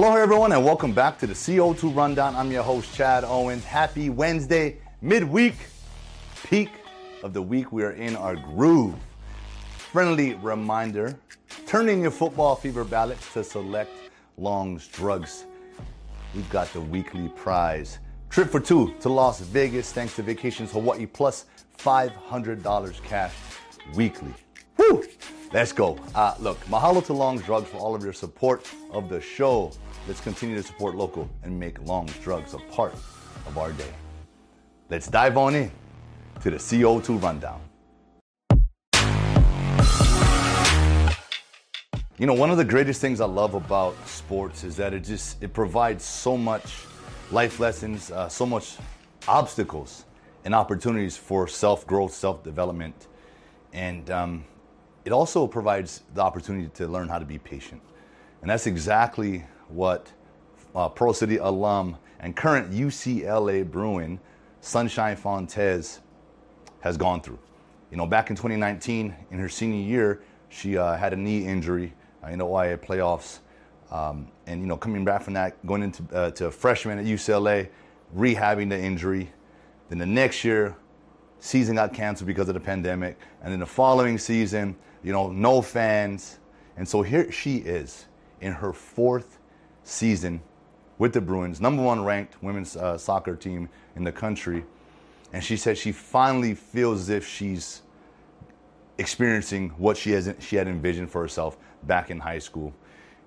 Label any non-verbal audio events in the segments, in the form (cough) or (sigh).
Hello, everyone, and welcome back to the CO2 Rundown. I'm your host, Chad Owens. Happy Wednesday, midweek, peak of the week. We are in our groove. Friendly reminder turn in your football fever ballot to select Long's Drugs. We've got the weekly prize. Trip for two to Las Vegas thanks to Vacations Hawaii plus $500 cash weekly. Woo! Let's go. Uh, look, mahalo to Long's Drugs for all of your support of the show. Let's continue to support local and make Long's Drugs a part of our day. Let's dive on in to the CO2 rundown. You know, one of the greatest things I love about sports is that it just it provides so much life lessons, uh, so much obstacles and opportunities for self growth, self development, and um, it also provides the opportunity to learn how to be patient. And that's exactly what uh, Pearl City alum and current UCLA Bruin Sunshine Fontes has gone through. You know, back in 2019, in her senior year, she uh, had a knee injury uh, in the OIA playoffs. Um, and, you know, coming back from that, going into uh, to freshman at UCLA, rehabbing the injury. Then the next year, season got canceled because of the pandemic. And then the following season, you know, no fans. And so here she is in her fourth season with the Bruins, number one ranked women's uh, soccer team in the country. And she said she finally feels as if she's experiencing what she has she had envisioned for herself back in high school.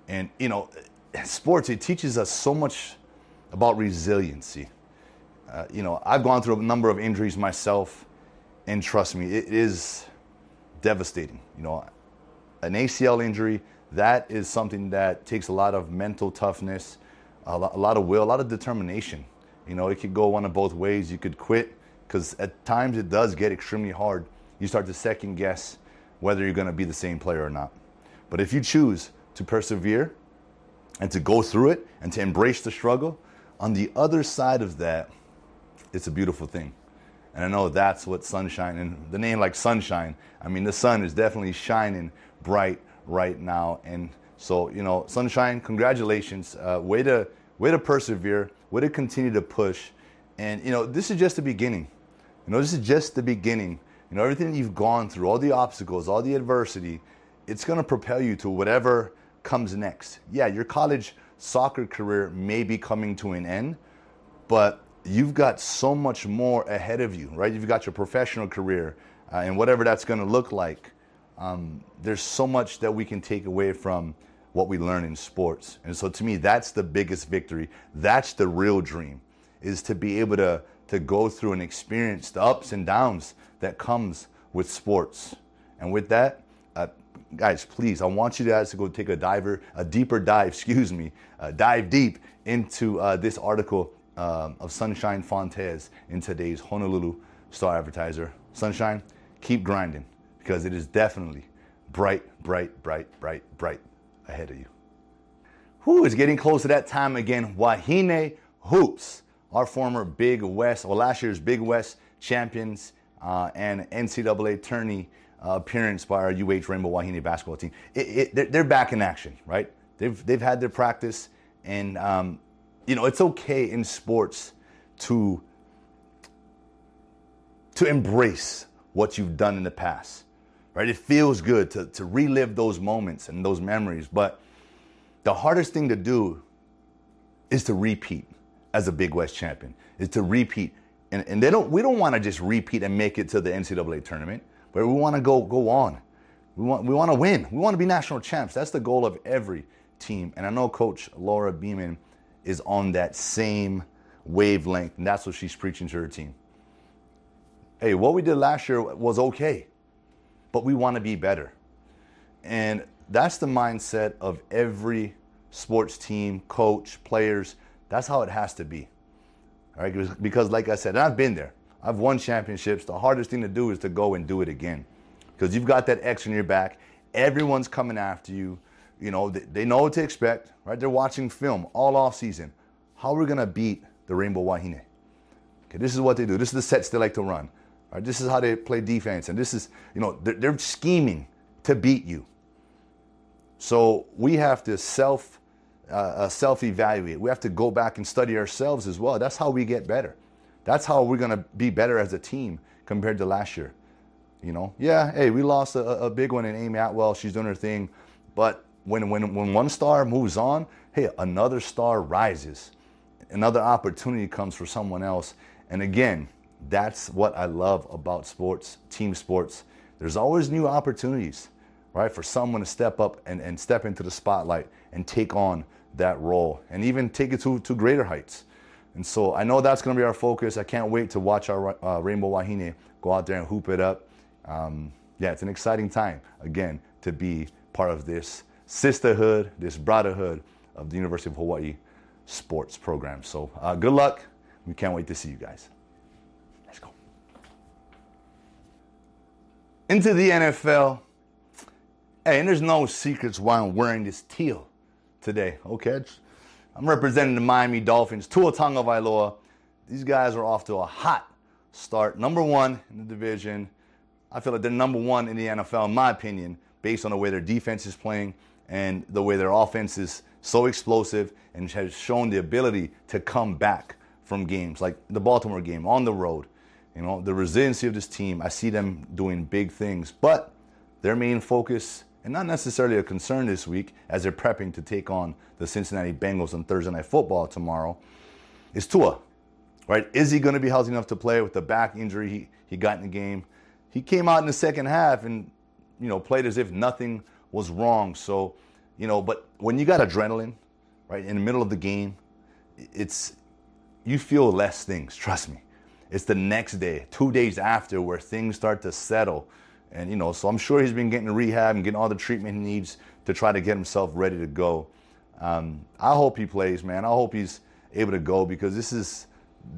And you know, sports it teaches us so much about resiliency. Uh, you know, I've gone through a number of injuries myself, and trust me, it is devastating. You know, an ACL injury that is something that takes a lot of mental toughness, a lot, a lot of will, a lot of determination. You know, it could go one of both ways. You could quit because at times it does get extremely hard. You start to second guess whether you're going to be the same player or not. But if you choose to persevere and to go through it and to embrace the struggle, on the other side of that, it's a beautiful thing. And I know that's what sunshine and the name like sunshine. I mean, the sun is definitely shining bright right now. And so, you know, sunshine, congratulations. Uh, way to way to persevere. Way to continue to push. And you know, this is just the beginning. You know, this is just the beginning. You know, everything you've gone through, all the obstacles, all the adversity, it's going to propel you to whatever comes next. Yeah, your college soccer career may be coming to an end, but you've got so much more ahead of you, right? You've got your professional career uh, and whatever that's going to look like. Um, there's so much that we can take away from what we learn in sports. And so to me, that's the biggest victory. That's the real dream is to be able to, to go through and experience the ups and downs that comes with sports. And with that, uh, guys, please, I want you guys to go take a diver, a deeper dive, (laughs) excuse me, uh, dive deep into uh, this article um, of Sunshine Fontes in today's Honolulu Star Advertiser. Sunshine, keep grinding because it is definitely bright, bright, bright, bright, bright ahead of you. Who is getting close to that time again? Wahine Hoops, our former Big West, well, last year's Big West champions uh, and NCAA tourney uh, appearance by our UH Rainbow Wahine basketball team. It, it, they're, they're, back in action, right? They've, they've had their practice, and um, you know, it's okay in sports to to embrace what you've done in the past. Right? It feels good to, to relive those moments and those memories. But the hardest thing to do is to repeat as a Big West champion, is to repeat. And, and they don't we don't want to just repeat and make it to the NCAA tournament, but we want to go go on. We want we want to win. We want to be national champs. That's the goal of every team. And I know Coach Laura Beeman is on that same wavelength, and that's what she's preaching to her team. Hey, what we did last year was okay, but we want to be better. And that's the mindset of every sports team, coach, players. That's how it has to be. All right, because like I said, I've been there. I've won championships. The hardest thing to do is to go and do it again. Because you've got that X on your back. Everyone's coming after you you know, they, they know what to expect, right? They're watching film all off season. How are we gonna beat the Rainbow Wahine? Okay, this is what they do. This is the sets they like to run. Right? This is how they play defense, and this is, you know, they're, they're scheming to beat you. So we have to self uh, uh, self evaluate. We have to go back and study ourselves as well. That's how we get better. That's how we're going to be better as a team compared to last year. You know, yeah, hey, we lost a, a big one in Amy Atwell. She's doing her thing. But when, when, when one star moves on, hey, another star rises. Another opportunity comes for someone else. And again, that's what I love about sports, team sports. There's always new opportunities, right, for someone to step up and, and step into the spotlight and take on that role and even take it to, to greater heights. And so I know that's going to be our focus. I can't wait to watch our uh, Rainbow Wahine go out there and hoop it up. Um, yeah, it's an exciting time, again, to be part of this sisterhood, this brotherhood of the University of Hawaii sports program. So uh, good luck. We can't wait to see you guys. Let's go. Into the NFL. Hey, and there's no secrets why I'm wearing this teal today, okay? I'm representing the Miami Dolphins, Tua Tagovailoa. These guys are off to a hot start. Number one in the division. I feel like they're number one in the NFL, in my opinion, based on the way their defense is playing and the way their offense is so explosive and has shown the ability to come back from games like the Baltimore game on the road. You know, the resiliency of this team, I see them doing big things, but their main focus and not necessarily a concern this week as they're prepping to take on the Cincinnati Bengals on Thursday Night Football tomorrow, is Tua. Right? Is he going to be healthy enough to play with the back injury he, he got in the game? He came out in the second half and, you know, played as if nothing was wrong. So, you know, but when you got adrenaline, right, in the middle of the game, it's, you feel less things, trust me. It's the next day, two days after, where things start to settle and, you know, so I'm sure he's been getting rehab and getting all the treatment he needs to try to get himself ready to go. Um, I hope he plays, man. I hope he's able to go because this is,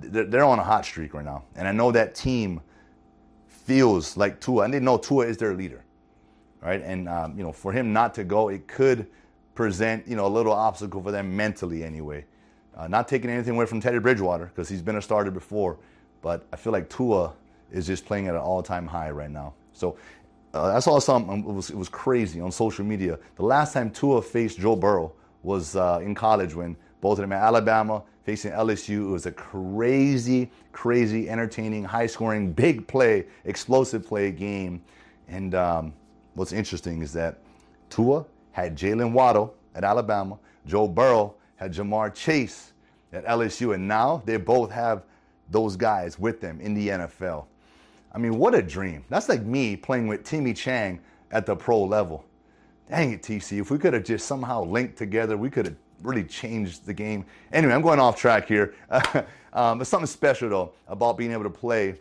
they're on a hot streak right now. And I know that team feels like Tua, and they know Tua is their leader, right? And, um, you know, for him not to go, it could present, you know, a little obstacle for them mentally anyway. Uh, not taking anything away from Teddy Bridgewater because he's been a starter before, but I feel like Tua is just playing at an all-time high right now. So uh, I saw something, it was, it was crazy on social media. The last time Tua faced Joe Burrow was uh, in college when both of them at Alabama facing LSU. It was a crazy, crazy, entertaining, high scoring, (laughs) big play, explosive play game. And um, what's interesting is that Tua had Jaylen Waddle at Alabama, Joe Burrow had Ja'Marr Chase at LSU, and now they both have those guys with them in the NFL. I mean, what a dream. That's like me playing with Timmy Chang at the pro level. Dang it, TC. If we could have just somehow linked together, we could have really changed the game. Anyway, I'm going off track here. (laughs) um, there's something special, though, about being able to play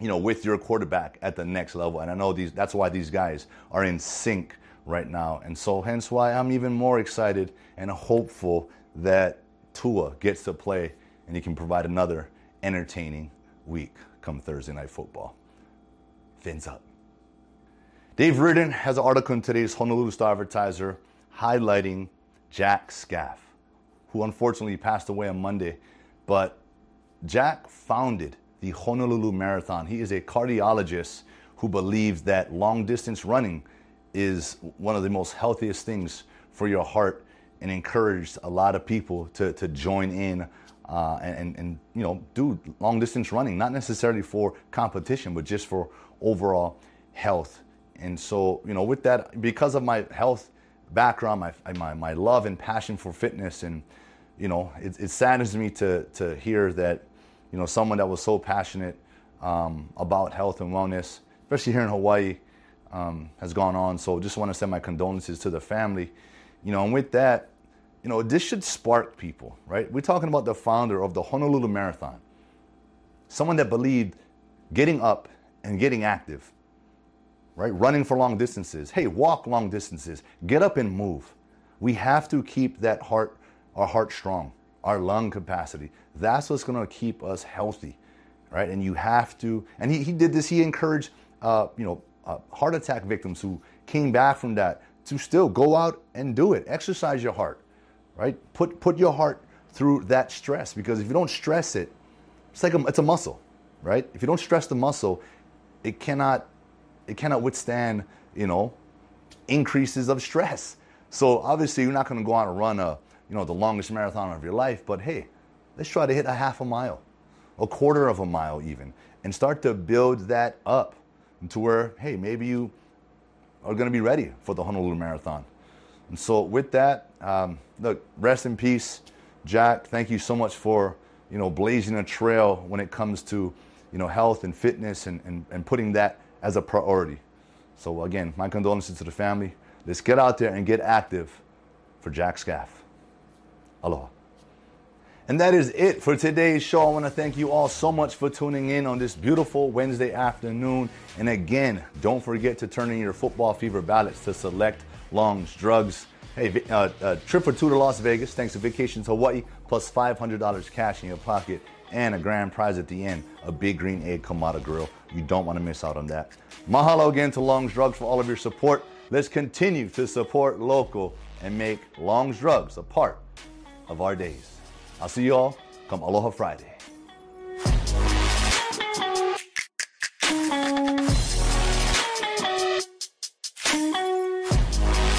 you know, with your quarterback at the next level. And I know these that's why these guys are in sync right now. And so hence why I'm even more excited and hopeful that Tua gets to play and he can provide another entertaining week come Thursday night football fins up. Dave Reardon has an article in today's Honolulu Star Advertiser highlighting Jack Scaff, who unfortunately passed away on Monday. But Jack founded the Honolulu Marathon. He is a cardiologist who believes that long distance running is one of the most healthiest things for your heart and encouraged a lot of people to, to join in uh, and, and, you know do long distance running, not necessarily for competition, but just for overall health. And so, you know, with that, because of my health background, my, my, my love and passion for fitness, and, you know, it, it saddens me to, to hear that, you know, someone that was so passionate um, about health and wellness, especially here in Hawaii, um, has gone on. So just want to send my condolences to the family. You know, and with that, you know, this should spark people, right? We're talking about the founder of the Honolulu Marathon, someone that believed getting up and getting active, right? Running for long distances. Hey, walk long distances. Get up and move. We have to keep that heart, our heart strong, our lung capacity. That's what's going to keep us healthy, right? And you have to. And he, he did this. He encouraged, uh, you know, uh, heart attack victims who came back from that to still go out and do it. Exercise your heart, right? Put put your heart through that stress because if you don't stress it, it's like a, it's a muscle, right? If you don't stress the muscle, it cannot it cannot withstand you know increases of stress. So obviously you're not going to go out and run a you know, the longest marathon of your life, but hey, let's try to hit a half a mile, a quarter of a mile even, and start to build that up to where, hey, maybe you are going to be ready for the Honolulu Marathon. And so with that, um, look, rest in peace, Jack. Thank you so much for, you know, blazing a trail when it comes to, you know, health and fitness and, and, and putting that as a priority. So again, my condolences to the family. Let's get out there and get active for Jack Scaff. Aloha. And that is it for today's show. I want to thank you all so much for tuning in on this beautiful Wednesday afternoon. And again, don't forget to turn in your football fever ballots to select Long's Drugs. Hey, uh, uh, trip for two to Las Vegas, thanks to Vacations Hawaii, plus $500 cash in your pocket and a grand prize at the end, a big green egg Kamado grill. You don't want to miss out on that. Mahalo again to Long's Drugs for all of your support. Let's continue to support local and make Long's Drugs a part of our days. I'll see you all come Aloha Friday.